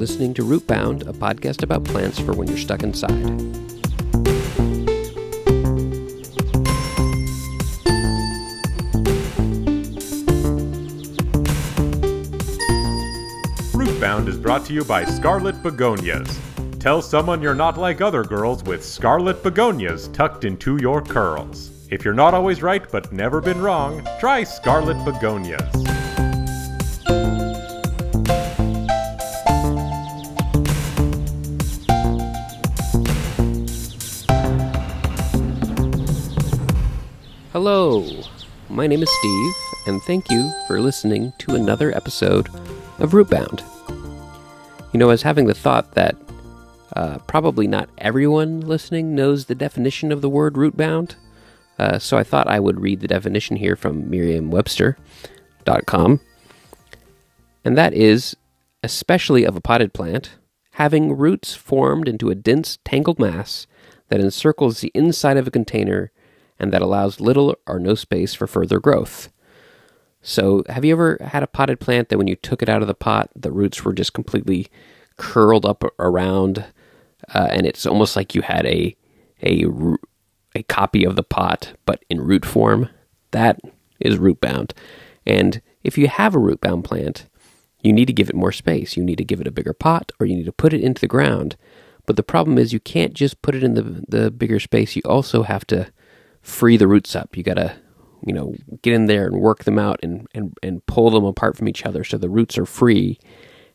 listening to Rootbound, a podcast about plants for when you're stuck inside. Rootbound is brought to you by Scarlet Begonias. Tell someone you're not like other girls with scarlet begonias tucked into your curls. If you're not always right but never been wrong, try Scarlet Begonias. Hello, my name is Steve, and thank you for listening to another episode of Rootbound. You know, I was having the thought that uh, probably not everyone listening knows the definition of the word rootbound, uh, so I thought I would read the definition here from Merriam-Webster.com, and that is, especially of a potted plant, having roots formed into a dense, tangled mass that encircles the inside of a container and that allows little or no space for further growth. So, have you ever had a potted plant that when you took it out of the pot, the roots were just completely curled up around, uh, and it's almost like you had a a a copy of the pot but in root form? That is root bound. And if you have a root bound plant, you need to give it more space. You need to give it a bigger pot, or you need to put it into the ground. But the problem is, you can't just put it in the the bigger space. You also have to free the roots up. You got to, you know, get in there and work them out and, and, and pull them apart from each other so the roots are free.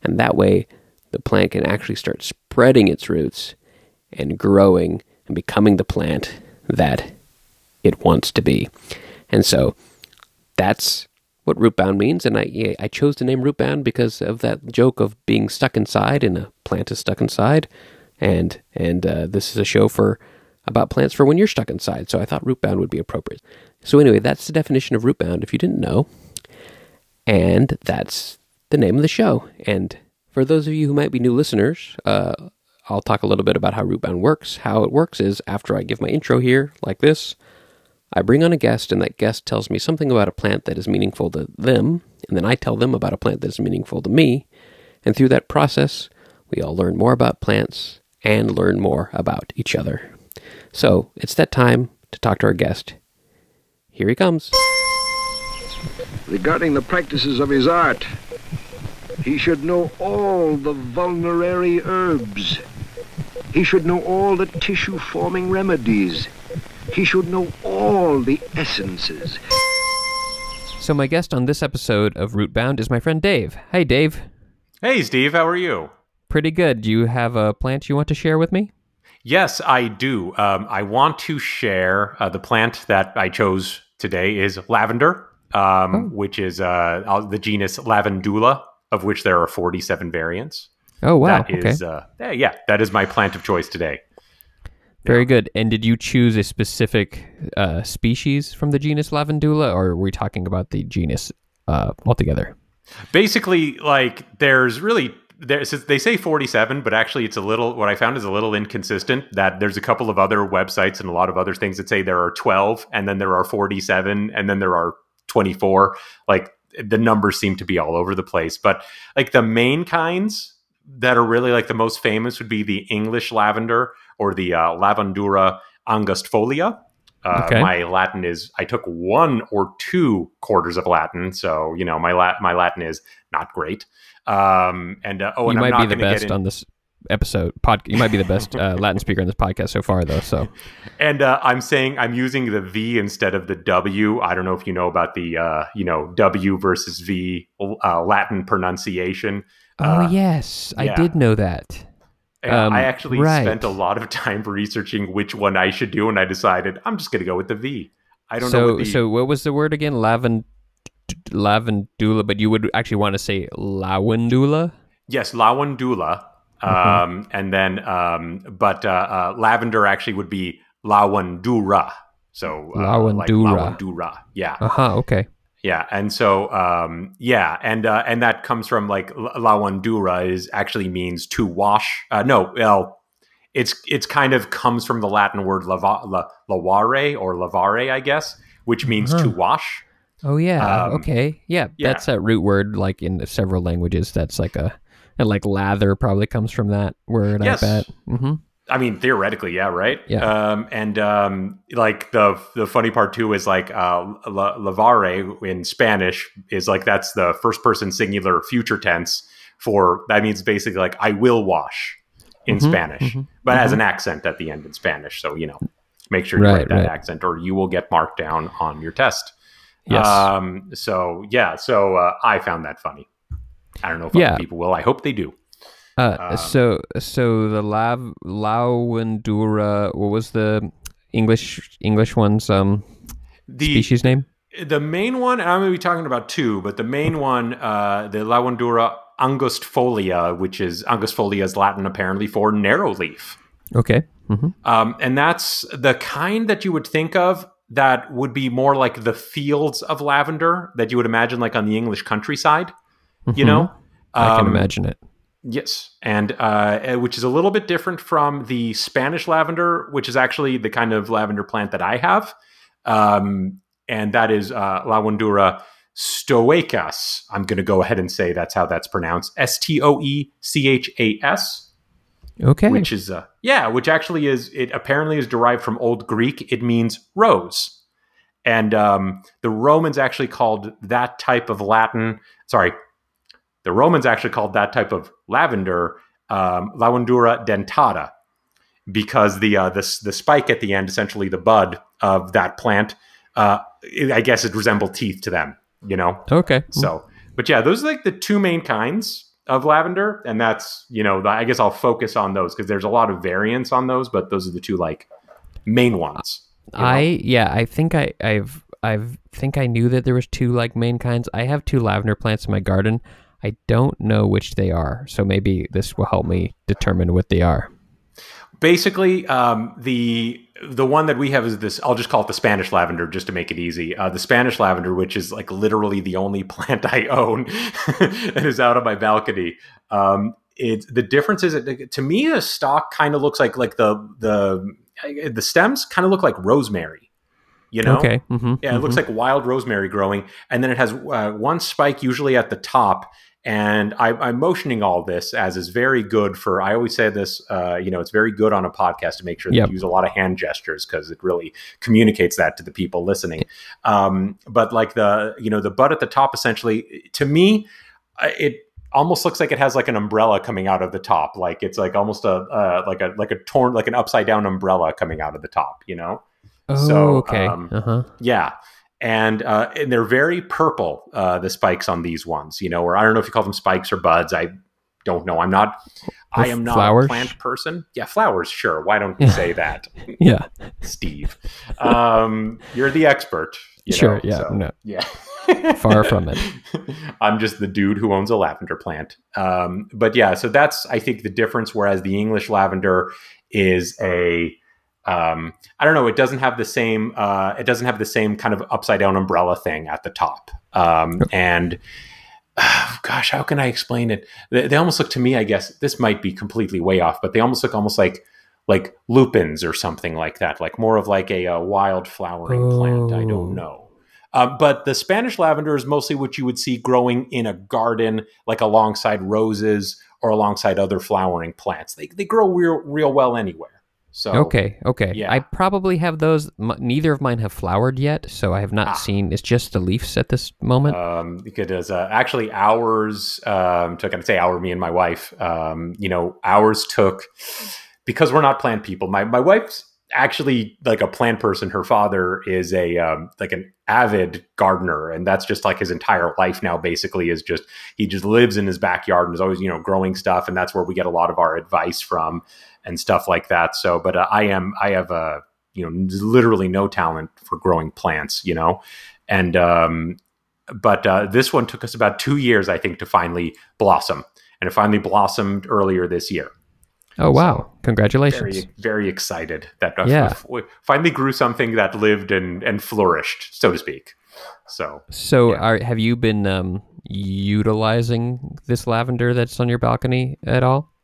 And that way, the plant can actually start spreading its roots and growing and becoming the plant that it wants to be. And so that's what rootbound means. And I, I chose the name rootbound because of that joke of being stuck inside and a plant is stuck inside. And, and uh, this is a show for about plants for when you're stuck inside, so I thought rootbound would be appropriate. So, anyway, that's the definition of rootbound if you didn't know. And that's the name of the show. And for those of you who might be new listeners, uh, I'll talk a little bit about how rootbound works. How it works is after I give my intro here, like this, I bring on a guest, and that guest tells me something about a plant that is meaningful to them, and then I tell them about a plant that is meaningful to me. And through that process, we all learn more about plants and learn more about each other. So it's that time to talk to our guest. Here he comes. Regarding the practices of his art, he should know all the vulnerary herbs. He should know all the tissue forming remedies. He should know all the essences. So, my guest on this episode of Rootbound is my friend Dave. Hey, Dave. Hey, Steve. How are you? Pretty good. Do you have a plant you want to share with me? Yes, I do. Um, I want to share uh, the plant that I chose today is lavender, um, oh. which is uh, the genus Lavandula, of which there are 47 variants. Oh, wow. That is, okay. uh, yeah, that is my plant of choice today. Very yeah. good. And did you choose a specific uh, species from the genus Lavandula, or are we talking about the genus uh, altogether? Basically, like, there's really there, they say 47, but actually it's a little, what I found is a little inconsistent that there's a couple of other websites and a lot of other things that say there are 12 and then there are 47 and then there are 24. Like the numbers seem to be all over the place. But like the main kinds that are really like the most famous would be the English lavender or the uh, Lavandula angustifolia. Uh, okay. My Latin is I took one or two quarters of Latin, so you know my lat my Latin is not great. Um, and uh, oh, you and might be the best in... on this episode. Pod, you might be the best uh, Latin speaker in this podcast so far, though. So, and uh, I'm saying I'm using the V instead of the W. I don't know if you know about the uh, you know W versus V uh, Latin pronunciation. Oh uh, yes, yeah. I did know that. Um, I actually right. spent a lot of time researching which one I should do, and I decided I'm just going to go with the V. I don't so, know. What the... So, what was the word again? Lavand lavandula, but you would actually want to say lawandula. Yes, lawandula. Mm-hmm. Um, and then, um, but uh, uh, lavender actually would be lawandura. So uh, lawandura. Like lawandura. Yeah. Uh huh. Okay. Yeah, and so um, yeah, and uh, and that comes from like lawandura is actually means to wash. Uh, no, well, it's it's kind of comes from the Latin word lava, la, lavare or lavare, I guess, which means uh-huh. to wash. Oh yeah. Um, okay. Yeah, yeah, that's a root word. Like in several languages, that's like a And like lather probably comes from that word, Yes. I bet. hmm I mean, theoretically, yeah, right. Yeah. Um, and um, like the the funny part too is like uh, la- lavare in Spanish is like that's the first person singular future tense for that means basically like I will wash in Mhm, Spanish, mhm, but has an accent at the end in Spanish. So you know, make sure you Right, write that right. accent, or you will get marked down on your test. Yes. Um, so yeah, so uh, I found that funny. I don't know if Yeah. other people will. I hope they do. Uh, Um, so so the lav Lauendura, what was the English English one's um The species name? the main one, and I'm going to be talking about two, but the main one, uh, the Lavandura angustifolia, which is angustifolia is Latin apparently for narrow leaf. Okay. Mm-hmm. Um, and that's the kind that you would think of that would be more like the fields of lavender that you would imagine like on the English countryside, you know? Mm-hmm. I can Um, imagine it. Yes, and uh, uh, which is a little bit different from the Spanish lavender, which is actually the kind of lavender plant that I have, um, and that is uh, Lavandura stoechas. I'm going to go ahead and say that's how that's pronounced: S T O E C H A S, Okay. which is uh, yeah, which actually is it apparently is derived from Old Greek. It means rose, and um, the Romans actually called that type of Latin. Sorry, the Romans actually called that type of lavender um, Lavandura dentata because the uh, the the spike at the end, essentially the bud of that plant, uh, it- I guess it resembled teeth to them. You know, okay. so, but yeah, those are like the two main kinds of lavender, and that's you know, I guess I'll focus on those because there's a lot of variants on those, but those are the two like main ones. you know? I yeah, I think I I've I've think I knew that there was two like main kinds. I have two lavender plants in my garden. I don't know which they are, so maybe this will help me determine what they are. basically um, the the one that we have is this i'll just call it the spanish lavender just to make it easy uh, the spanish lavender which is like literally the only plant i own and is out on my balcony um, it, the difference is that to me the stalk kind of looks like like the the the stems kind of look like rosemary you know Okay. Mm-hmm. yeah, it looks like wild rosemary growing, and then it has uh, one spike usually at the top. And I, I'm motioning all this as is very good for. I always say this, uh, you know, it's very good on a podcast to make sure that Yep. you use a lot of hand gestures because it really communicates that to the people listening. Um, but like the, you know, the butt at the top, essentially, to me, it almost looks like it has like an umbrella coming out of the top. Like it's like almost a uh, like a like a torn like an upside down umbrella coming out of the top. You know. Oh, so, okay. um, uh huh. Yeah. And, uh, and they're very purple, uh, the spikes on these ones, you know, or I don't know if you call them spikes or buds. I don't know. I'm not, I am not flowers? a plant person. Yeah, flowers, sure. Why don't you say that, Yeah. Steve? Um, you're the expert. you Sure. know, yeah. so, No. yeah. Far from it. I'm just the dude who owns a lavender plant. Um, but yeah, so that's I think the difference. Whereas the English lavender is a um, I don't know. It doesn't have the same. Uh, it doesn't have the same kind of upside down umbrella thing at the top. Um, and gosh, how can I explain it? They, they almost look to me. I guess this might be completely way off, but they almost look almost like like lupins or something like that. Like more of like a, uh wild flowering plant. I Oh. don't know. Uh, but the Spanish lavender is mostly what you would see growing in a garden, like alongside roses or alongside other flowering plants. They, they grow real, real well anywhere. So Okay. Okay. yeah. I probably have those. M- neither of mine have flowered yet, so I have not Ah. seen. It's just the leaves at this moment. um, because uh, actually ours um, took, I'd say our, me and my wife, um, you know, ours took, because we're not plant people, my, my wife's actually like a plant person. Her father is a, um, like an avid gardener and that's just like his entire life now basically is just, he just lives in his backyard and is always, you know, growing stuff. And that's where we get a lot of our advice from and stuff like that. So, but uh, I am, I have a, you know, literally no talent for growing plants, you know, and, um, but uh, this one took us about two years, I think, to finally blossom, and it finally blossomed earlier this year. oh wow! Congratulations. Very, very excited that uh, Yeah. we finally grew something that lived and and flourished, so to speak. So So, Yeah. are have you been um, utilizing this lavender that's on your balcony at all?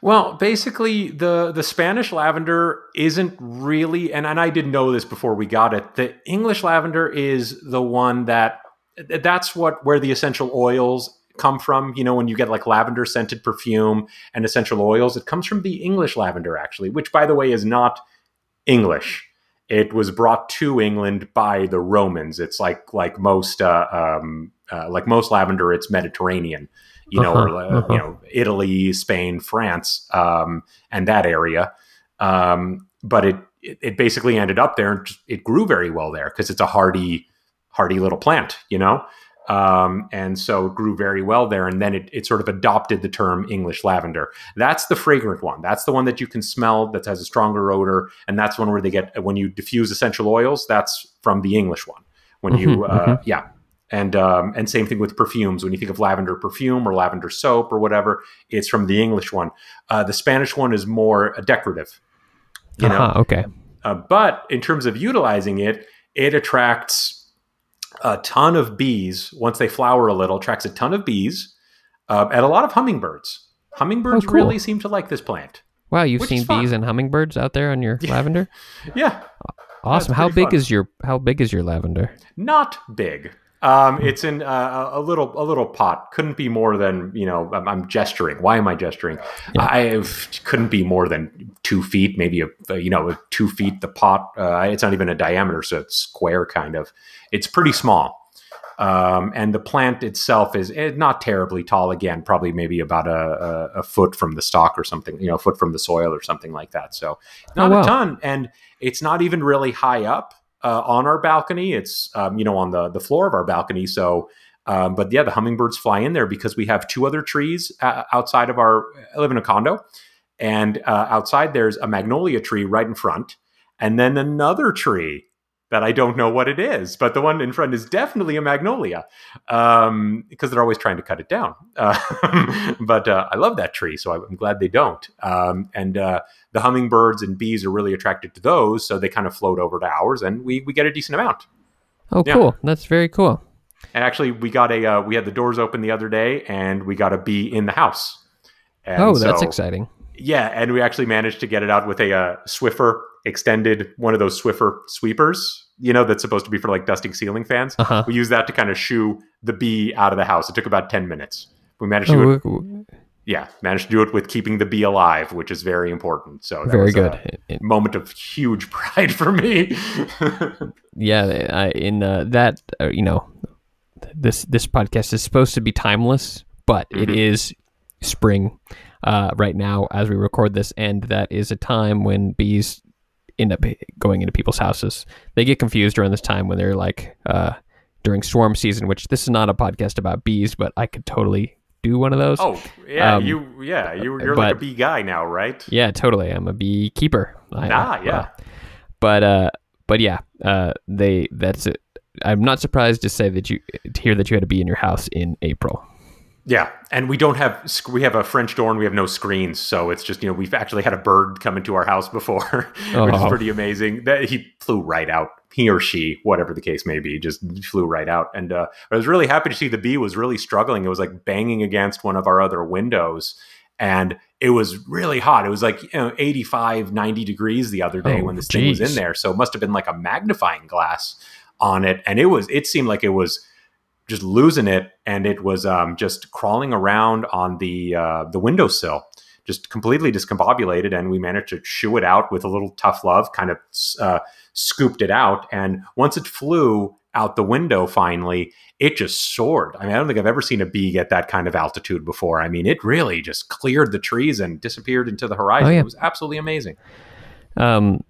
Well, basically, the the Spanish lavender isn't really, and, and I didn't know this before we got it. The English lavender is the one that that's what where the essential oils come from. You know, when you get like lavender scented perfume and essential oils, it comes from the English lavender, actually, which, by the way, is not English. It was brought to England by the Romans. It's like like most uh, um, uh, like most lavender, it's Mediterranean. You know, Uh-huh, or uh, uh-huh. you know, Italy, Spain, France, um, and that area. Um, but it, it it basically ended up there, and it grew very well there because it's a hardy hardy little plant, you know. Um, and so it grew very well there, and then it, it sort of adopted the term English lavender. That's the fragrant one. That's the one that you can smell that has a stronger odor, and that's one where they get when you diffuse essential oils. That's from the English one. When you, Mhm, uh, yeah, and um, and same thing with perfumes. When you think of lavender perfume or lavender soap or whatever, it's from the English one. Uh, the Spanish one is more decorative. You know, Uh-huh, okay. uh, but in terms of utilizing it, it attracts a ton of bees. Once they flower a little, attracts a ton of bees uh, and a lot of hummingbirds. Hummingbirds Oh, cool. really seem to like this plant. Wow, you've seen bees and hummingbirds out there on your lavender? Yeah, Awesome. How big fun. is your how big is your lavender? not big. Um, it's in uh, a little a little pot. Couldn't be more than you know. I'm, I'm gesturing. Why am I gesturing? Yeah. I couldn't be more than two feet, maybe a, you know a two feet. The pot. Uh, it's not even a diameter, so it's square kind of. It's pretty small. Um, and the plant itself is eh, not terribly tall. Again, probably maybe about a, a, a foot from the stalk or something. You know, a foot from the soil or something like that. So not Oh, wow. a ton, and it's not even really high up uh, on our balcony. It's um, you know on the the floor of our balcony. So, um, but yeah, the hummingbirds fly in there because we have two other trees uh, outside of our. I live in a condo, and uh, outside there's a magnolia tree right in front, and then another tree that I don't know what it is, but the one in front is definitely a magnolia um, because they're always trying to cut it down. Uh, but uh, I love that tree, so I'm glad they don't. Um, and uh, the hummingbirds and bees are really attracted to those, so they kind of float over to ours, and we we get a decent amount. Oh, Yeah. cool. That's very cool. And actually, we got a uh, we had the doors open the other day, and we got a bee in the house. And oh, that's so- exciting. Yeah, and we actually managed to get it out with a uh, Swiffer extended, one of those Swiffer sweepers, you know, that's supposed to be for like dusting ceiling fans. Uh huh. We used that to kind of shoo the bee out of the house. It took about ten minutes. We managed to do it, Oh, yeah, managed to do it with keeping the bee alive, which is very important. So that very was good. A It- moment of huge pride for me. yeah, I, in uh, that uh, you know, this this podcast is supposed to be timeless, but it Mhm. is spring uh, right now as we record this, and that is a time when bees end up going into people's houses. They get confused around this time when they're like uh, during swarm season, which this is not a podcast about bees, but I could totally do one of those. oh yeah, Um, you yeah you you're like a bee guy now, right? Yeah, totally. I'm a beekeeper. I, Ah, yeah. well, but uh, but yeah, uh, they that's it. I'm not surprised to say that you to hear that you had a bee in your house in April. Yeah, and we don't have we have a French door and we have no screens, so it's just you know we've actually had a bird come into our house before, which is Oh. pretty amazing. That he flew right out, he or she, whatever the case may be, just flew right out. And uh, I was really happy to see the bee was really struggling. It was like banging against one of our other windows, and it was really hot. It was like you know 85, 90 degrees the other day Oh, when this thing was in there. So it must have been like a magnifying glass on it, and it was it seemed like it was just losing it and it was um, just crawling around on the uh, the windowsill just completely discombobulated and we managed to shoo it out with a little tough love kind of uh, scooped it out and once it flew out the window finally it just soared. I mean i don't think i've ever seen a bee get that kind of altitude before. I mean it really just cleared the trees and disappeared into the horizon. Oh, yeah. it was absolutely amazing. Um,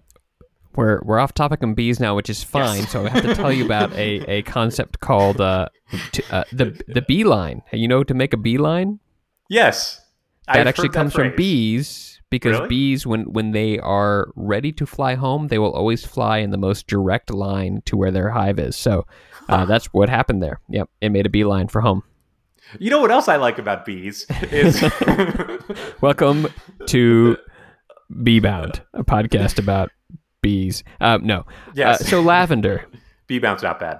we're we're off topic on bees now, which is fine. Yes. So I have to tell you about a, a concept called uh, t- uh, the the beeline. You know, to make a bee line. yes that I've actually comes from bees because Really? bees when when they are ready to fly home they will always fly in the most direct line to where their hive is so uh, that's what happened there yep it made a bee line for home you know what else i like about bees is welcome to bee bound a podcast about bees uh, no yes uh, so lavender bee bounce not bad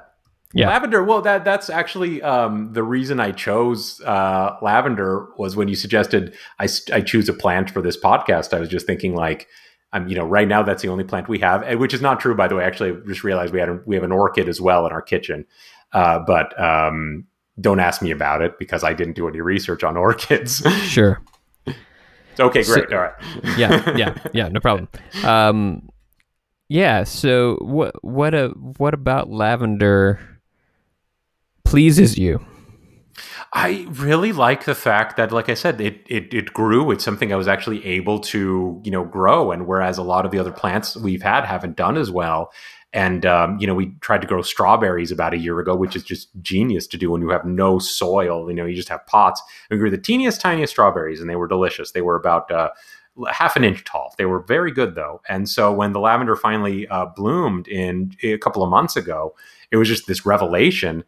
Yeah. Lavender. Well, that that's actually um, the reason I chose uh, lavender was when you suggested I choose a plant for this podcast. I was just thinking like, I'm you know right now that's the only plant we have, which is not true by the way. Actually, I just realized we had a, we have an orchid as well in our kitchen, uh, but um, don't ask me about it because I didn't do any research on orchids. Sure. okay, So- great. All right. yeah, yeah, yeah, no problem. Um, yeah. So what what a what about lavender pleases you? I really like the fact that, like I said, it, it it grew. It's something I was actually able to, you know, grow. And whereas a lot of the other plants we've had haven't done as well. And um, you know, we tried to grow strawberries about a year ago, which is just genius to do when you have no soil. You know, you just have pots. We grew the teeniest, tiniest strawberries, and they were delicious. They were about uh, half an inch tall. They were very good though. And so when the lavender finally uh, bloomed in a couple of months ago, it was just this revelation.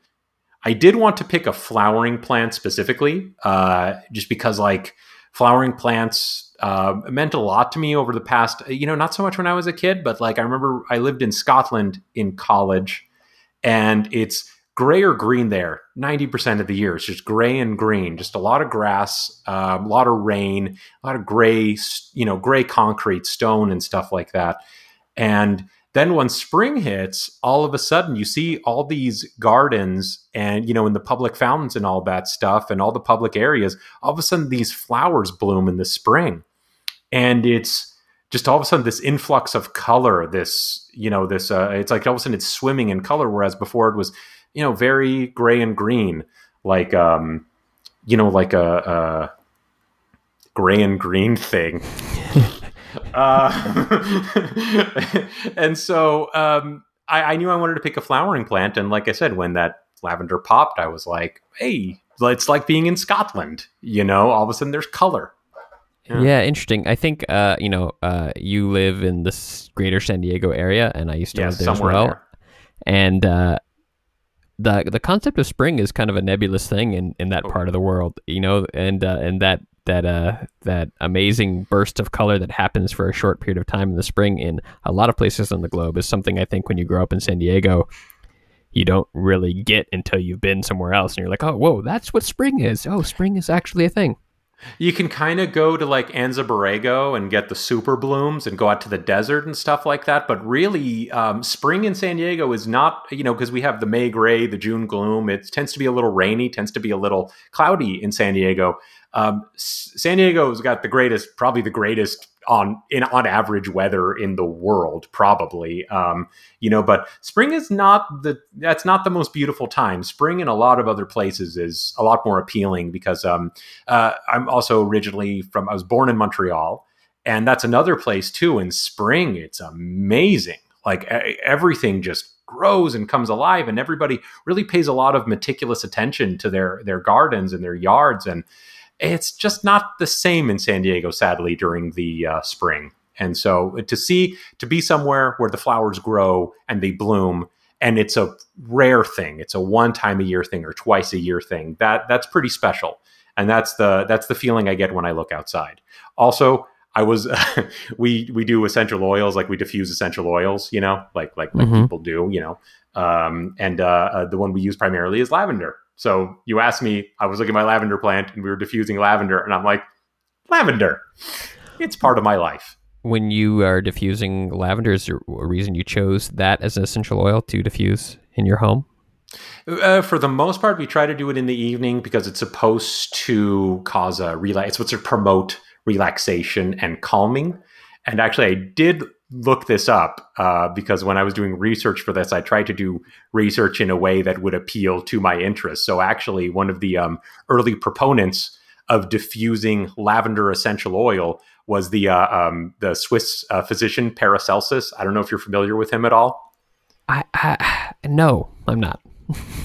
I did want to pick a flowering plant specifically, uh, just because like flowering plants uh, meant a lot to me over the past. You know, not so much when I was a kid, but like I remember I lived in Scotland in college, and it's gray or green there 90% of the year. It's just gray and green just a lot of grass uh, a lot of rain a lot of gray you know gray concrete stone and stuff like that. And then when spring hits all of a sudden you see all these gardens and you know in the public fountains and all that stuff and all the public areas all of a sudden these flowers bloom in the spring. And it's just all of a sudden this influx of color this you know this uh, it's like all of a sudden it's swimming in color whereas before it was you know very gray and green like um you know like a, a gray and green thing uh, and so um I, I knew i wanted to pick a flowering plant and like i said when that lavender popped i was like hey it's like being in scotland you know all of a sudden there's color Yeah. Yeah. interesting. I think uh, you know, uh, you live in this greater San Diego area, and I used to yeah live there as well. there And uh, the the concept of spring is kind of a nebulous thing in, in that Oh. part of the world, you know, and uh, and that that uh that amazing burst of color that happens for a short period of time in the spring in a lot of places on the globe is something I think when you grow up in San Diego. You don't really get until you've been somewhere else, and you're like, "Oh, whoa, that's what spring is! Oh, spring is actually a thing." You can kind of go to like Anza Borrego and get the super blooms and go out to the desert and stuff like that. But really, um, spring in San Diego is not, you know, because we have the May gray, the June gloom. It tends to be a little rainy, tends to be a little cloudy in San Diego. Um, San Diego's got the greatest, probably the greatest on in on average weather in the world, probably. Um, you know, but spring is not the that's not the most beautiful time. Spring in a lot of other places is a lot more appealing because um, uh, I'm also originally from, I was born in Montreal, and that's another place too. In spring, it's amazing. Like everything just grows and comes alive, and everybody really pays a lot of meticulous attention to their their gardens and their yards. And it's just not the same in San Diego, sadly, during the uh, spring. And so to see, to be somewhere where the flowers grow and they bloom, and it's a rare thing, it's a one time a year thing or twice a year thing, that that's pretty special and that's the that's the feeling I get when I look outside. Also, I was we we do essential oils like we diffuse essential oils, you know, like like like Mhm. people do, you know. Um, and uh, uh, the one we use primarily is lavender. So you asked me, I was looking at my lavender plant and we were diffusing lavender, and I'm like, lavender, it's part of my life. when you are diffusing lavender, is there a reason you chose that as an essential oil to diffuse in your home? Uh, for the most part, we try to do it in the evening because it's supposed to cause a relax. It's supposed to promote relaxation and calming. And actually, I did look this up uh, because when I was doing research for this, I tried to do research in a way that would appeal to my interests. So, actually, one of the um, early proponents of diffusing lavender essential oil was the uh, um, the Swiss uh, physician Paracelsus. I don't know if you're familiar with him at all. I, I no, I'm not.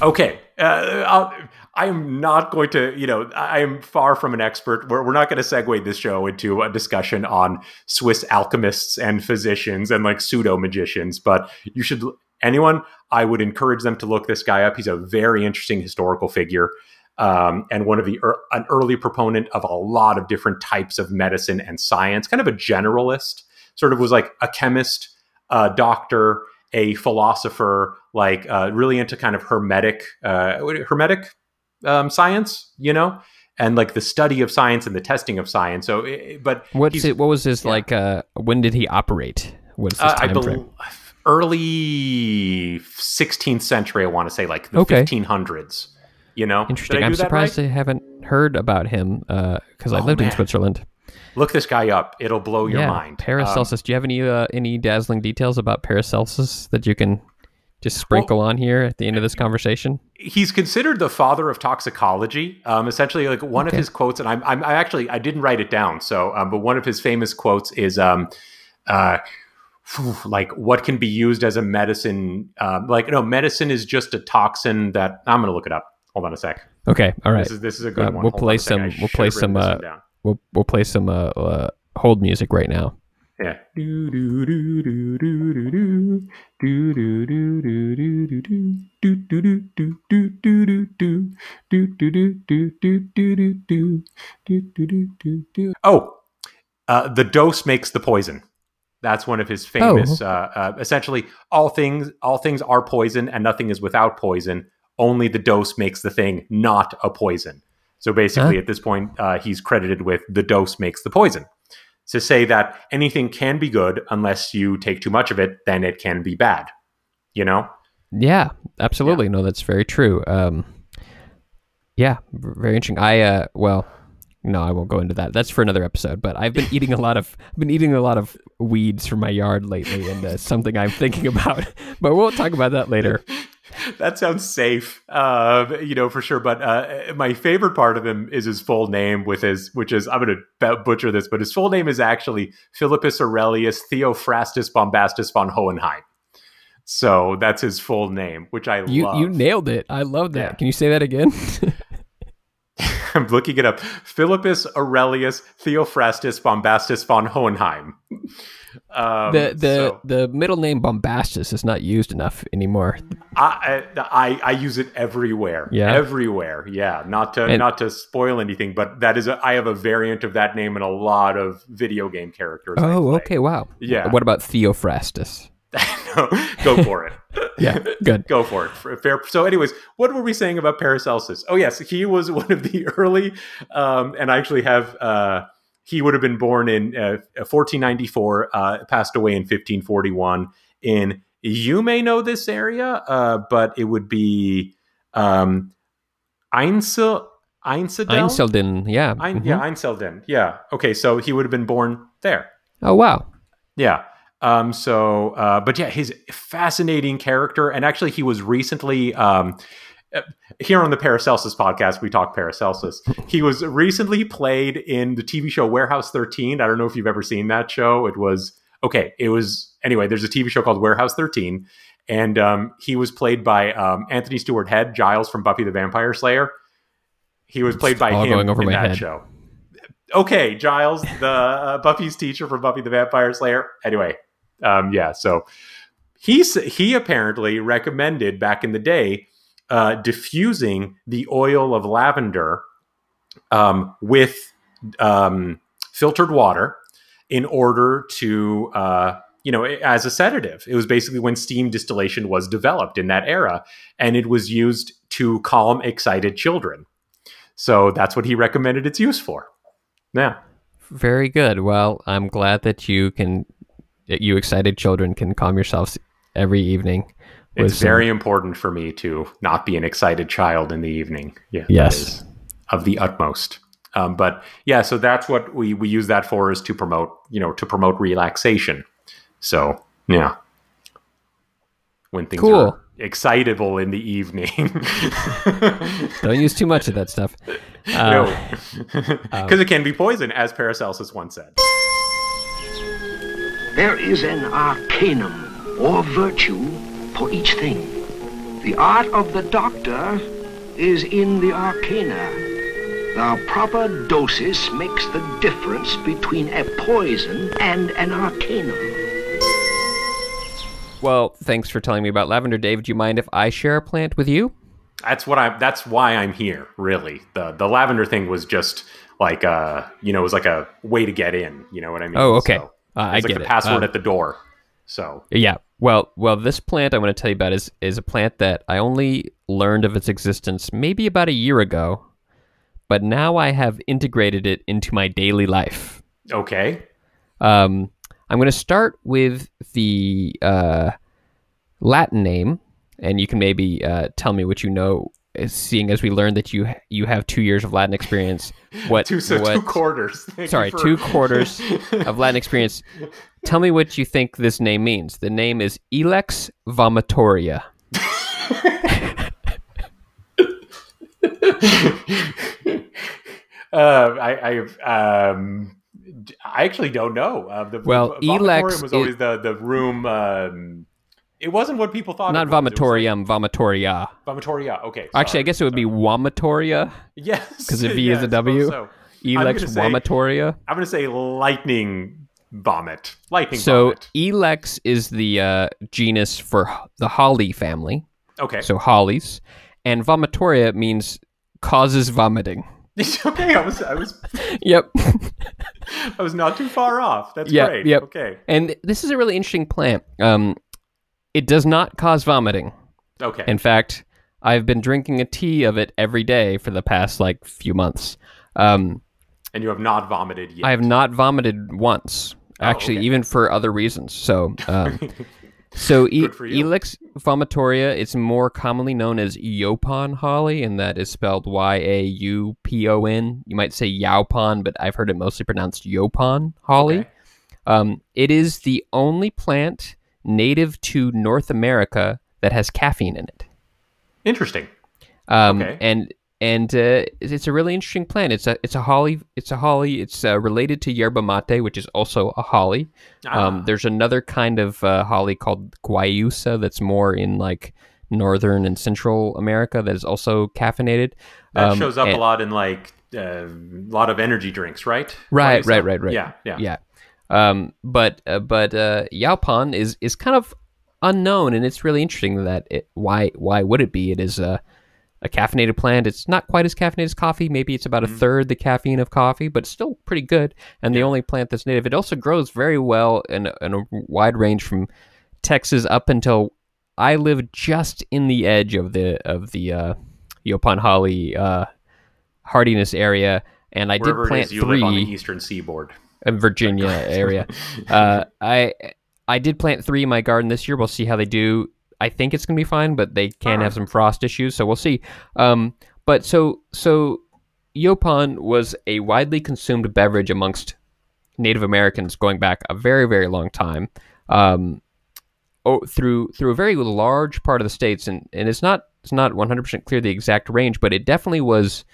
Okay, uh, I'll, I am not going to. You know, I am far from an expert. We're, we're not going to segue this show into a discussion on Swiss alchemists and physicians and like pseudo magicians. But you should anyone. I would encourage them to look this guy up. He's a very interesting historical figure. Um, and one of the er, an early proponent of a lot of different types of medicine and science, kind of a generalist, sort of was like a chemist, a doctor, a philosopher, like uh, really into kind of hermetic, uh, hermetic um, science, you know, and like the study of science and the testing of science. So, eh, but What's it? What was his yeah. like? Uh, when did he operate? What's his uh, I time frame? early 16th century. I want to say like the Okay. 1500s. You know, Interesting. I I'm surprised right? I haven't heard about him because I Oh, lived in. Switzerland. Look this guy up; it'll blow your yeah, mind. Um, Paracelsus. Do you have any uh, any dazzling details about Paracelsus that you can just sprinkle on here at the end of this conversation? he's considered the father of toxicology. Um, essentially, like one Okay. of his quotes, and I'm, I'm I actually I didn't write it down, so um, but one of his famous quotes is um, uh, like what can be used as a medicine. Um, like no, medicine is just a toxin that I'm going to look it up. Hold on a sec. Okay, all right. This is this is a good Uh, one. we'll play on a sec. I some- we'll play some, this uh, one. We'll we'll play some uh, uh, hold music right now. Yeah. Do, do, do, do, do, do, do. Do, do, do, do, do, do, do. Do, do, do, do, do, do, do. Do, do, do, do, do, do, do. Do, do, do, do, do. Oh, uh, the dose makes the poison. That's one of his famous. Uh, uh, essentially, all things all things are poison, and nothing is without poison. Only the dose makes the thing not a poison. So basically, Huh? at this point, uh, he's credited with the dose makes the poison to say that anything can be good unless you take too much of it, then it can be bad. You know? Yeah, absolutely. No, that's very true. Um, yeah, very interesting. I uh, well, no, I won't go into that. That's for another episode. But I've been eating a lot of I've been eating a lot of weeds from my yard lately, and uh, something I'm thinking about. But we'll talk about that later. That sounds safe, uh, you know, for sure. But uh, my favorite part of him is his full name, with his, which is I'm going to butcher this, but his full name is actually Philippus Aurelius Theophrastus Bombastus von Hohenheim. So that's his full name, which I You love. you nailed it. I love that. Yeah. Can you say that again? I'm looking it up. Philippus Aurelius Theophrastus Bombastus von Hohenheim. Um, the the so- the middle name Bombastus is not used enough anymore. I, I I use it everywhere. Yeah? everywhere. Yeah, not to And- not to spoil anything, but that is a, I have a variant of that name in a lot of video game characters. Oh, okay, wow. Yeah. What about Theophrastus? no, go for it. Yeah, good. go for it. Fair. So, anyways, what were we saying about Paracelsus? Oh, yes, he was one of the early, um, and I actually have. Uh, he would have been born in uh, 1494, uh, passed away in 1541. In you may know this area, uh, but it would be um, Einsel, Einsiedel? Einselden, yeah. Ein, mhm. Yeah, Einselden. Yeah. Okay, so he would have been born there. Oh, wow. Yeah. Um, so, uh, but yeah, his fascinating character, and actually, he was recently um, uh, here on the Paracelsus podcast. We talk Paracelsus. he was recently played in the TV show Warehouse 13. I don't know if you've ever seen that show. It was okay. It was anyway. There's a TV show called Warehouse 13, and um, he was played by um, Anthony Stewart Head, Giles from Buffy the Vampire Slayer. He was played by all him going over in my that head. show. Okay, Giles, the uh, Buffy's teacher from Buffy the Vampire Slayer. Anyway, um, yeah. So he's he apparently recommended back in the day uh, diffusing the oil of lavender um, with um, filtered water in order to uh, you know as a sedative. It was basically when steam distillation was developed in that era, and it was used to calm excited children. So that's what he recommended its use for. Yeah. Very good. Well, I'm glad that you can, you excited children can calm yourselves every evening. With It's some- very important for me to not be an excited child in the evening. Yeah, Yes. of the utmost. Um, but yeah, so that's what we we use that for is to promote, you know, to promote relaxation. So yeah, when things Cool. are excitable in the evening. Don't use too much of that stuff. Uh, no, because it can be poison, as Paracelsus once said. There is an arcanum, or virtue, for each thing. The art of the doctor is in the arcana. The proper dosis makes the difference between a poison and an arcanum. Well, thanks for telling me about lavender, Dave. Do you mind if I share a plant with you? That's what I. That's why I'm here. Really, the the lavender thing was just like uh you know it was like a way to get in. You know what I mean? Oh, okay. So, Uh, I it's like get the it. password Um, at the door. So Yeah. Well, well, this plant I want to tell you about is is a plant that I only learned of its existence maybe about a year ago, but now I have integrated it into my daily life. okay, Um, I'm going to start with the uh, Latin name, and you can maybe uh, tell me what you know seeing as we learned that you you have two years of Latin experience, what two, so what two quarters. Sorry for- two quarters of Latin experience. Tell me what you think this name means. The name is Ilex vomitoria. Uh, I, I, um, I actually don't know. Uh, the, Well, Ilex was always the the room. Um, it wasn't what people thought. Not. It like- vomitorium, vomitoria. Vomitoria. Okay. Actually, I guess it would be vomitoria. Yes. Because the V is a W. So. I'm Ilex say- vomitoria. I'm going to say lightning vomit. Lightning vomit. So vomit. Ilex is the uh, genus for the holly family. Okay. So hollies, and vomitoria means causes vomiting. okay. I was I was Yep. I was not too far off. That's Yep, great. yep. Okay. and this is a really interesting plant. Um, it does not cause vomiting. Okay. In fact, I've been drinking a tea of it every day for the past like few months. Um, and you have not vomited yet. I have not vomited once, actually, okay. even for other reasons. So, um, so e- Good for you. Ilex vomitoria, it's more commonly known as Yopon holly, and that is spelled Y A U P O N. You might say Yaupon, but I've heard it mostly pronounced Yopon holly. Okay. Um, it is the only plant native to North America that has caffeine in it. Interesting. Um, Okay. And and uh, it's a really interesting plant. It's a it's a holly. It's a holly. It's uh, related to yerba mate, which is also a holly. Ah. Um, there's another kind of uh, holly called guayusa that's more in like northern and central America that is also caffeinated. That Um, shows up and- a lot in like uh, a lot of energy drinks, right? Right, right, right, right. Yeah, yeah. Yeah. Um, but uh, but uh, Yaupon is is kind of unknown, and it's really interesting that it, why why would it be? It is a a caffeinated plant. It's not quite as caffeinated as coffee. Maybe it's about a third the caffeine of coffee, but it's still pretty good. And the only plant that's native. It also grows very well in, a- in a wide range from Texas up until I live just in the edge of the of the uh, Yopon holly uh, hardiness area, and I Wherever did plant it is you three live on the eastern seaboard. Uh, Virginia area. Uh, I I did plant three in my garden this year. We'll see how they do. I think it's gonna be fine, but they can have some frost issues, so we'll see. Um, but so so Yopon was a widely consumed beverage amongst Native Americans going back a very very long time. Um, oh, through through a very large part of the states, and, and it's not it's not 100% clear the exact range, but it definitely was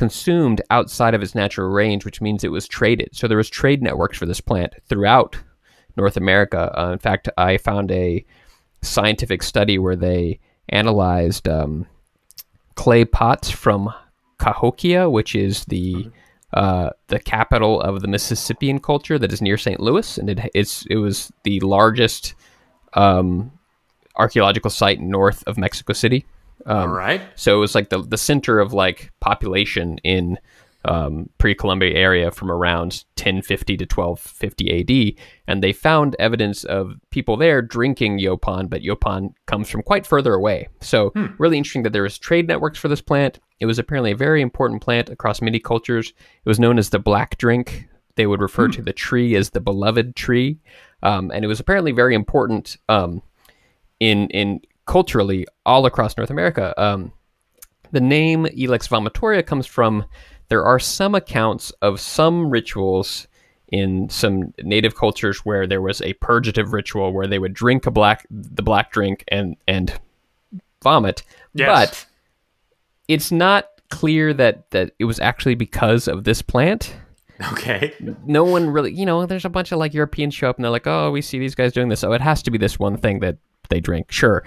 consumed outside of its natural range, which means it was traded. So there was trade networks for this plant throughout North America. Uh, in fact, I found a scientific study where they analyzed um, clay pots from Cahokia, which is the uh, the capital of the Mississippian culture that is near St. Louis, and it it's it was the largest um, archaeological site north of Mexico City. Um, All right. so it was like the the center of like population in um, pre-Columbia area from around 1050 to 1250 AD, and they found evidence of people there drinking yopan, but yopan comes from quite further away. So really interesting that there was trade networks for this plant. It was apparently a very important plant across many cultures. It was known as the black drink. They would refer to the tree as the beloved tree, um, and it was apparently very important um, in in culturally all across North America. Um, the name Ilex vomitoria comes from there are some accounts of some rituals in some native cultures where there was a purgative ritual where they would drink a black the black drink and and vomit. Yes. But it's not clear that that it was actually because of this plant Okay. no one really, you know, there's a bunch of like Europeans show up and they're like, oh, we see these guys doing this. Oh, it has to be this one thing that they drink. Sure.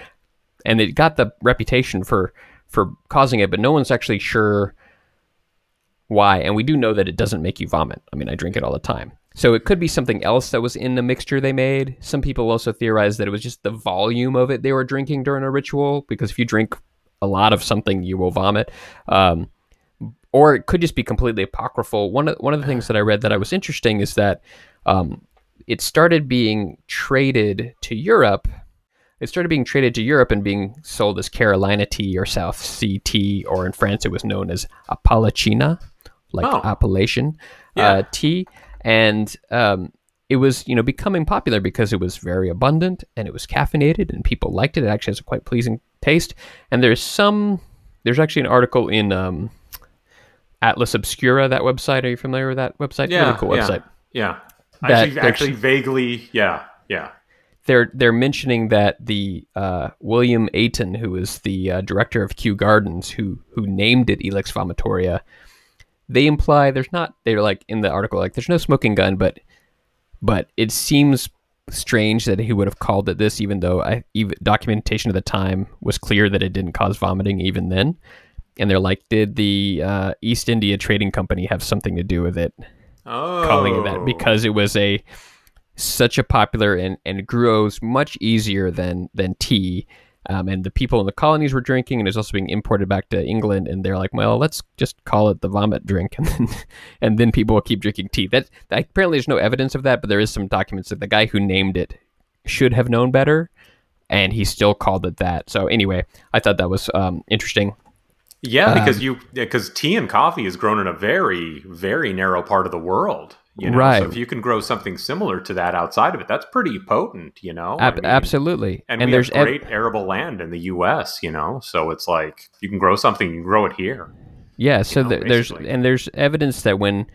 And it got the reputation for for causing it, but no one's actually sure why. And we do know that it doesn't make you vomit. I mean, I drink it all the time. So it could be something else that was in the mixture they made. Some people also theorize that it was just the volume of it they were drinking during a ritual, because if you drink a lot of something, you will vomit. Um, or it could just be completely apocryphal. One of one of the things that I read that I was interesting is that um, it started being traded to Europe. It started being traded to Europe and being sold as Carolina tea or South Sea tea, or in France it was known as Appalachina, like Oh. Appalachian Yeah. uh, tea, and um, it was you know becoming popular because it was very abundant and it was caffeinated and people liked it. It actually has a quite pleasing taste, and there's some there's actually an article in um, Atlas Obscura, that website. Are you familiar with that website? Yeah, really cool website. Yeah, That actually, actually, vaguely, yeah, yeah. They're they're mentioning that the uh, William Aiton, who is the uh, director of Kew Gardens, who who named it Ilex Vomitoria, they imply there's not. They're like in the article, like there's no smoking gun, but but it seems strange that he would have called it this, even though I, even documentation of the time was clear that it didn't cause vomiting even then. And they're like, did the uh, East India Trading Company have something to do with it? Oh, calling it that because it was a such a popular and, and grows much easier than than tea. Um, and the people in the colonies were drinking, and it's also being imported back to England. And they're like, "Well, let's just call it the vomit drink," and then, and then people will keep drinking tea. That, that apparently there's no evidence of that, but there is some documents that the guy who named it should have known better, and he still called it that. So anyway, I thought that was um, interesting. Yeah, because Um, you because tea and coffee is grown in a very very narrow part of the world. You know? Right. So if you can grow something similar to that outside of it, that's pretty potent. You know. I mean, absolutely, And, and, there's great arable land in the U.S. You know, so it's like you can grow something, you can grow it here. Yeah, so know, there, there's and there's evidence that when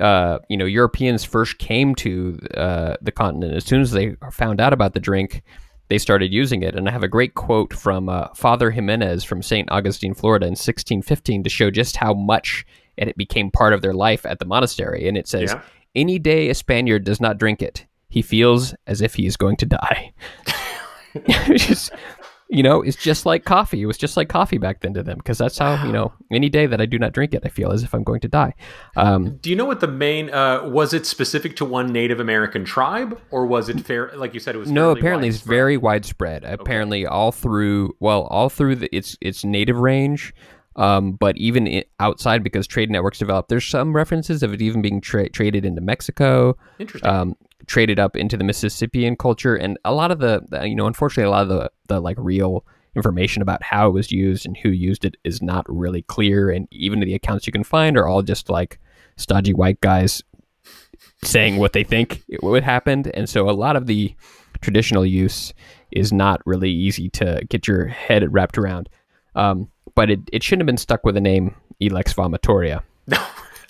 uh, you know Europeans first came to uh, the continent, as soon as they found out about the drink, they started using it. And I have a great quote from uh, Father Jimenez from St. Augustine, Florida, in 1615, to show just how much and it became part of their life at the monastery. And it says, Yeah. "Any day a Spaniard does not drink it, he feels as if he is going to die." Just, you know, it's just like coffee. It was just like coffee back then to them because that's how you know. Any day that I do not drink it, I feel as if I'm going to die. Um, Do you know what the main uh, was? It specific to one Native American tribe, or was it fair? Like you said, it was no, apparently it's very widespread. Apparently, all through well, all through the, its its native range. Um, but even i outside, because trade networks developed, there's some references of it even being tra- traded into Mexico. interesting. um, traded up into the Mississippian culture, and a lot of the, the- you know, unfortunately, a lot of the the like real information about how it was used and who used it is not really clear, and even the accounts you can find are all just like stodgy white guys saying what they think it would happened, and so a lot of the traditional use is not really easy to get your head wrapped around. Um, but it, it shouldn't have been stuck with the name Ilex Vomitoria.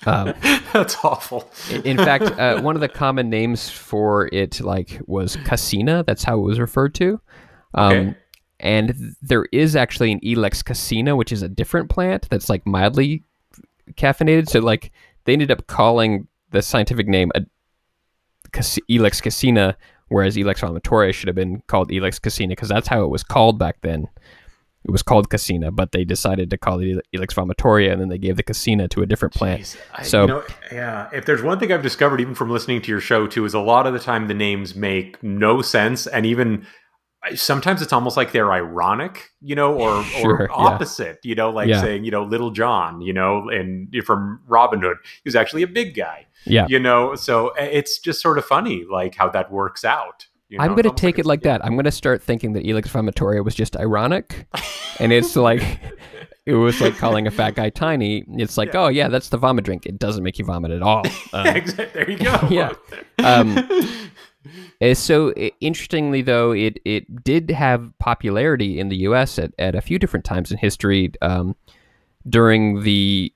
Um, That's awful. in fact, uh, one of the common names for it, like, was casina. That's how it was referred to. Um, Okay. And there is actually an Ilex casina, which is a different plant that's like mildly caffeinated. So, like, they ended up calling the scientific name a cas- Ilex casina, whereas Ilex vomitoria should have been called Ilex casina because that's how it was called back then. It was called casina, but they decided to call it Ilex vomitoria, and then they gave the casina to a different plant. Jeez, I- So- you know, yeah, if there's one thing I've discovered even from listening to your show too, is a lot of the time the names make no sense, and even sometimes it's almost like they're ironic, you know, or Sure, or yeah. opposite, you know, like Yeah. saying you know Little John, you know, and from Robin Hood, he was actually a big guy, Yeah. you know, so uh, it's just sort of funny like how that works out. You know? I'm going to take like it like that. I'm going to start thinking that Ilex Vomitoria was just ironic. and it's like, it was like calling a fat guy tiny. It's like, oh, yeah, that's the vomit drink. It doesn't make you vomit at all. Exactly. There you go. Yeah. Um, Uh, so i- interestingly, though, it it did have popularity in the U.S. at, at a few different times in history. Um, during the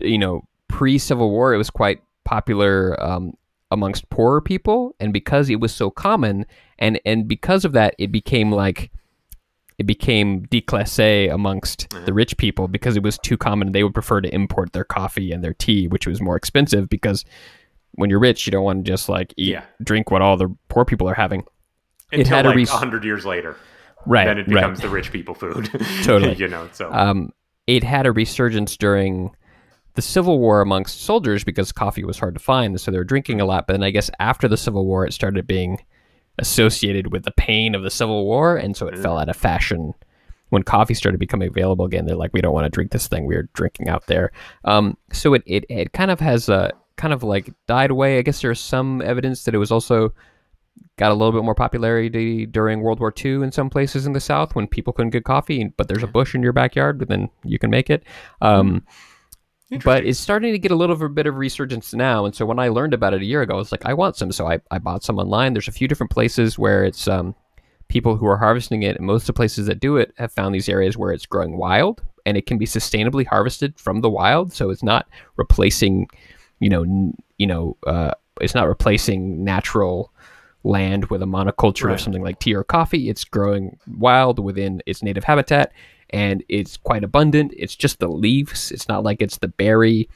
you know pre Civil War, it was quite popular um, amongst poorer people, and because it was so common, and and because of that, it became like it became déclassé amongst the rich people because it was too common. They would prefer to import their coffee and their tea, which was more expensive because when you're rich, you don't want to just like eat, Yeah. drink what all the poor people are having. Until had a like a res- hundred years later, Right, then it becomes the rich people food. Totally. you know. So Um, it had a resurgence during the Civil War amongst soldiers because coffee was hard to find, so they were drinking a lot. But then I guess after the Civil War, it started being associated with the pain of the Civil War, and so it fell out of fashion. When coffee started becoming available again, they're like, we don't want to drink this thing we're drinking out there. Um, so it, it, it kind of has a kind of like died away. I guess there's some evidence that it was also got a little bit more popularity during World War II in some places in the South when people couldn't get coffee, but there's a bush in your backyard, but then you can make it. Um, but it's starting to get a little bit of resurgence now. And so when I learned about it a year ago, I was like, I want some. So I, I bought some online. There's a few different places where it's um, people who are harvesting it. And most of the places that do it have found these areas where it's growing wild and it can be sustainably harvested from the wild. So it's not replacing, you know, n- you know, uh, it's not replacing natural land with a monoculture Right. of something like tea or coffee. It's growing wild within its native habitat, and it's quite abundant. It's just the leaves. It's not like it's the berry.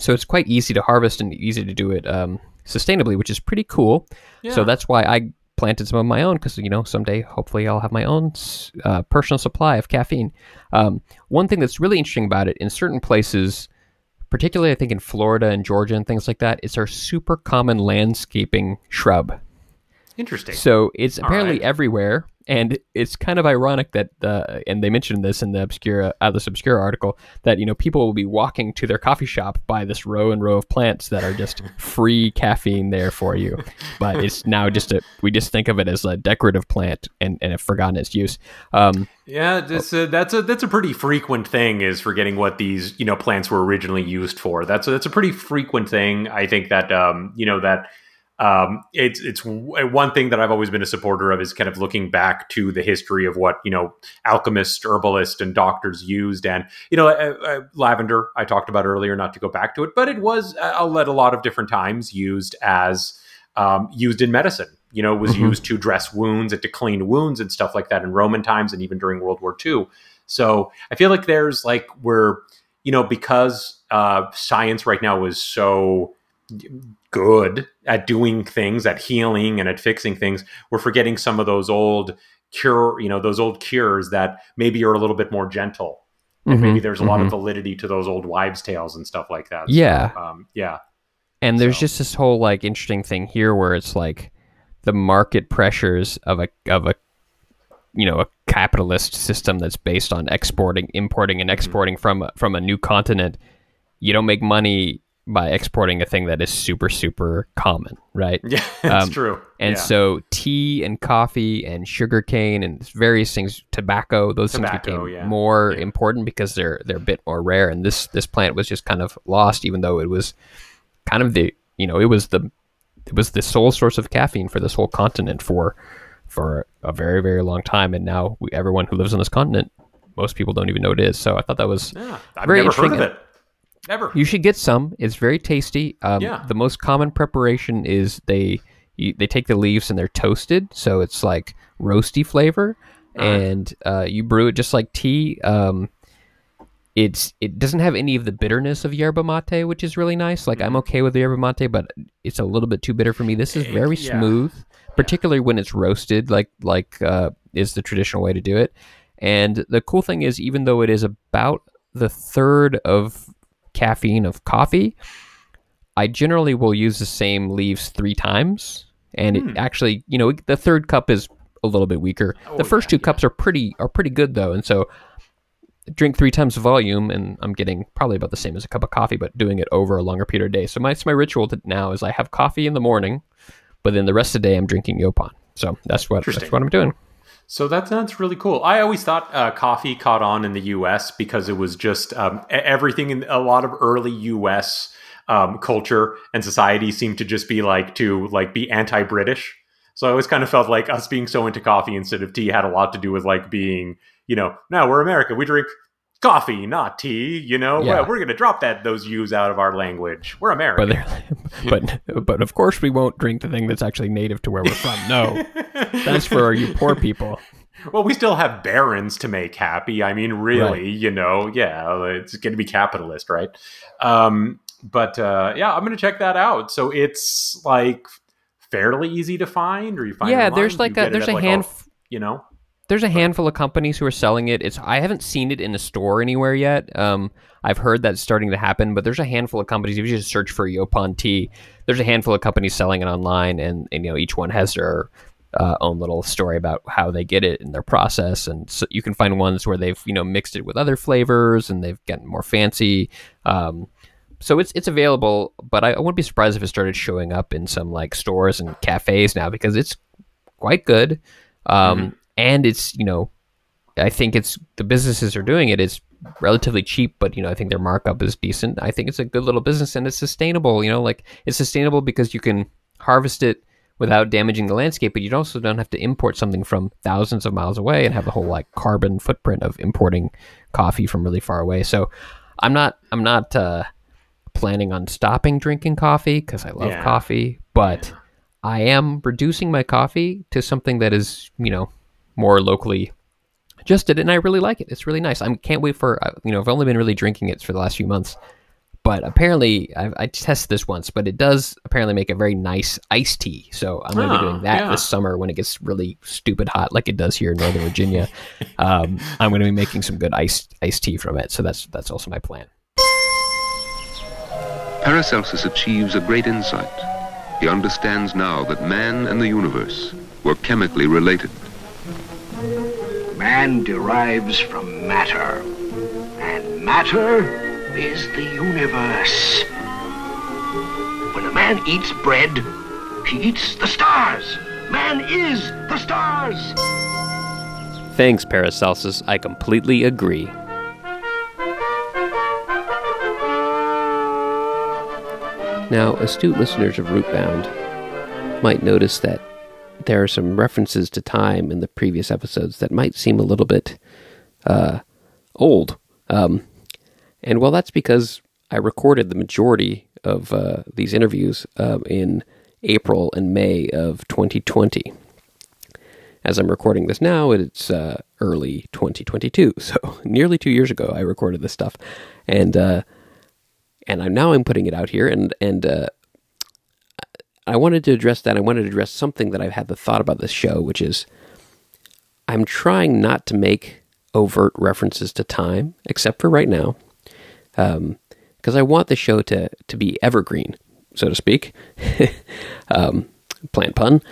So it's quite easy to harvest and easy to do it um, sustainably, which is pretty cool. So that's why I planted some of my own because you know someday hopefully I'll have my own uh, personal supply of caffeine. Um, one thing that's really interesting about it in certain places, particularly I think in Florida and Georgia and things like that, it's our super common landscaping shrub. Interesting. So it's All apparently right. everywhere, and it's kind of ironic that, uh, and they mentioned this in the obscura, uh, this obscure article that you know people will be walking to their coffee shop by this row and row of plants that are just free caffeine there for you, but it's now just a we just think of it as a decorative plant and and have forgotten its use. Um, Yeah, this, uh, that's a that's a pretty frequent thing is forgetting what these you know plants were originally used for. That's a, that's a pretty frequent thing. I think that um, you know that um, it's it's one thing that I've always been a supporter of is kind of looking back to the history of what you know alchemists, herbalists, and doctors used, and you know uh, uh, lavender I talked about earlier. Not to go back to it, but it was uh, at a lot of different times used as um, used in medicine. You know, it was Mhm. used to dress wounds and to clean wounds and stuff like that in Roman times and even during World War II. So I feel like there's like we're you know because uh, science right now is so good at doing things, at healing and at fixing things, we're forgetting some of those old cure, you know, those old cures that maybe are a little bit more gentle. And maybe mhm, there's a lot mhm. of validity to those old wives' tales and stuff like that. So, Yeah. um, yeah. And there's So- just this whole like interesting thing here where it's like the market pressures of a of a you know a capitalist system that's based on exporting, importing, and exporting from from a new continent. You don't make money by exporting a thing that is super super common, right? Yeah, that's Um, true. And yeah. so tea and coffee and sugarcane and various things, tobacco, those things became yeah. more Yeah. important because they're they're a bit more rare. And this this plant was just kind of lost, even though it was kind of the you know it was the it was the sole source of caffeine for this whole continent for for a very very long time. And now we, everyone who lives on this continent, most people don't even know what it is. So I thought that was yeah, I've very never heard of it. Ever. you should get some. It's very tasty. Um, Yeah. The most common preparation is they you, they take the leaves and they're toasted, so it's like roasty flavor, and uh, you brew it just like tea. Um, it's it doesn't have any of the bitterness of yerba mate, which is really nice. Like I'm okay with the yerba mate, but it's a little bit too bitter for me. This is very yeah. smooth, particularly when it's roasted, like like uh, is the traditional way to do it. And the cool thing is, even though it is about the third of caffeine of coffee, I generally will use the same leaves three times, and Hmm. it actually, you know, the third cup is a little bit weaker. Oh, the first yeah, two cups are pretty are pretty good though, and so drink three times the volume, and I'm getting probably about the same as a cup of coffee, but doing it over a longer period of day. So my my ritual to, now is I have coffee in the morning, but then the rest of the day I'm drinking Yaupon. So that's what that's what I'm doing. So that sounds really cool. I always thought uh, coffee caught on in the U.S. because it was just um, everything in a lot of early U.S. Um, culture and society seemed to just be like to like be anti-British. So I always kind of felt like us being so into coffee instead of tea had a lot to do with like being, you know, no, we're America. We drink coffee, not tea. You know, Yeah. Well, we're going to drop that those U's out of our language. We're American. But but but of course we won't drink the thing that's actually native to where we're from. No, that's for you poor people. Well, we still have barons to make happy. I mean, really, you know, yeah, it's going to be capitalist, right? Um, but uh, yeah, I'm going to check that out. So it's like fairly easy to find, or you find. yeah, online? there's like a there's a like, hand. you know, there's a handful of companies who are selling it. It's I haven't seen it in a store anywhere yet. Um, I've heard that's starting to happen, but there's a handful of companies. If you just search for Yaupon tea, there's a handful of companies selling it online, and, and you know each one has their uh, own little story about how they get it and their process. And so you can find ones where they've you know mixed it with other flavors and they've gotten more fancy. Um, so it's it's available, but I, I wouldn't be surprised if it started showing up in some like stores and cafes now because it's quite good. Um, And it's you know, I think it's the businesses are doing it. It's relatively cheap, but you know, I think their markup is decent. I think it's a good little business and it's sustainable. You know, like it's sustainable because you can harvest it without damaging the landscape, but you also don't have to import something from thousands of miles away and have the whole like carbon footprint of importing coffee from really far away. So I'm not I'm not uh, planning on stopping drinking coffee because I love Yeah. coffee, but I am reducing my coffee to something that is you know more locally just adjusted, and I really like it. It's really nice. I can't wait for uh, you know I've only been really drinking it for the last few months, but apparently I, I tested this once, but it does apparently make a very nice iced tea. So I'm going to be Oh, doing that yeah. this summer when it gets really stupid hot, like it does here in Northern Virginia. um, I'm going to be making some good iced iced tea from it. So that's that's also my plan. Paracelsus achieves a great insight. He understands now that man and the universe were chemically related. Man derives from matter, and matter is the universe. When a man eats bread, he eats the stars. Man is the stars. Thanks, Paracelsus. I completely agree. Now, astute listeners of Rootbound might notice that there are some references to time in the previous episodes that might seem a little bit uh, old. Um, and well, that's because I recorded the majority of uh, these interviews uh, in April and May of 2020 as I'm recording this now, it's uh, early 2022. So nearly two years ago, I recorded this stuff, and uh, and I'm now I'm putting it out here, and and uh, I wanted to address that. I wanted to address something that I've had the thought about this show, which is I'm trying not to make overt references to time, except for right now, because I want the show to to be evergreen, so to speak. um, plant pun.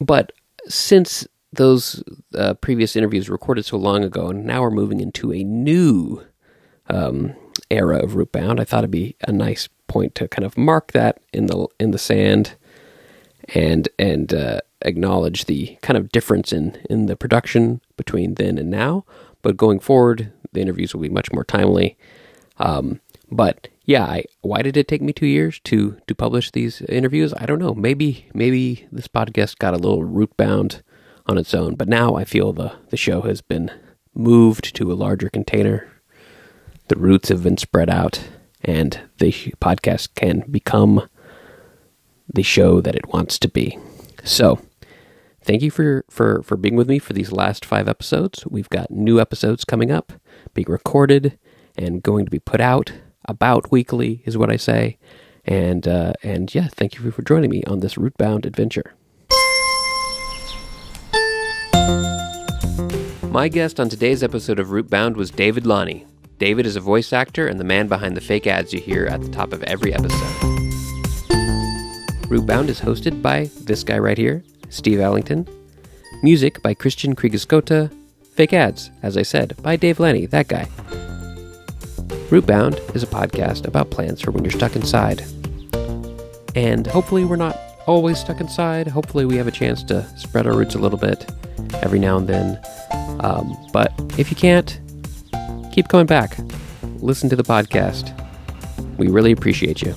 But since those uh, previous interviews recorded so long ago, and now we're moving into a new um, era of Rootbound, I thought it'd be a nice point to kind of mark that in the in the sand, and and uh, acknowledge the kind of difference in in the production between then and now. But going forward, the interviews will be much more timely. Um, but yeah, I, why did it take me two years to to publish these interviews? I don't know. Maybe maybe this podcast got a little root bound on its own, but now I feel the the show has been moved to a larger container. The roots have been spread out, and the podcast can become the show that it wants to be. So, thank you for for for being with me for these last five episodes. We've got new episodes coming up, being recorded and going to be put out about weekly, is what I say. And uh, and yeah, thank you for joining me on this rootbound adventure. My guest on today's episode of Rootbound was David Lonnie. David is a voice actor and the man behind the fake ads you hear at the top of every episode. Rootbound is hosted by this guy right here, Steve Allington. Music by Christian Kriegescota. Fake ads, as I said, by Dave Lenny, that guy. Rootbound is a podcast about plants for when you're stuck inside. And hopefully, we're not always stuck inside. Hopefully, we have a chance to spread our roots a little bit every now and then. Um, but if you can't, keep coming back. Listen to the podcast. We really appreciate you.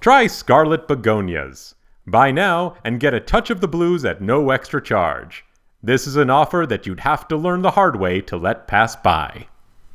Try Scarlet Begonias. Buy now and get a touch of the blues at no extra charge. This is an offer that you'd have to learn the hard way to let pass by.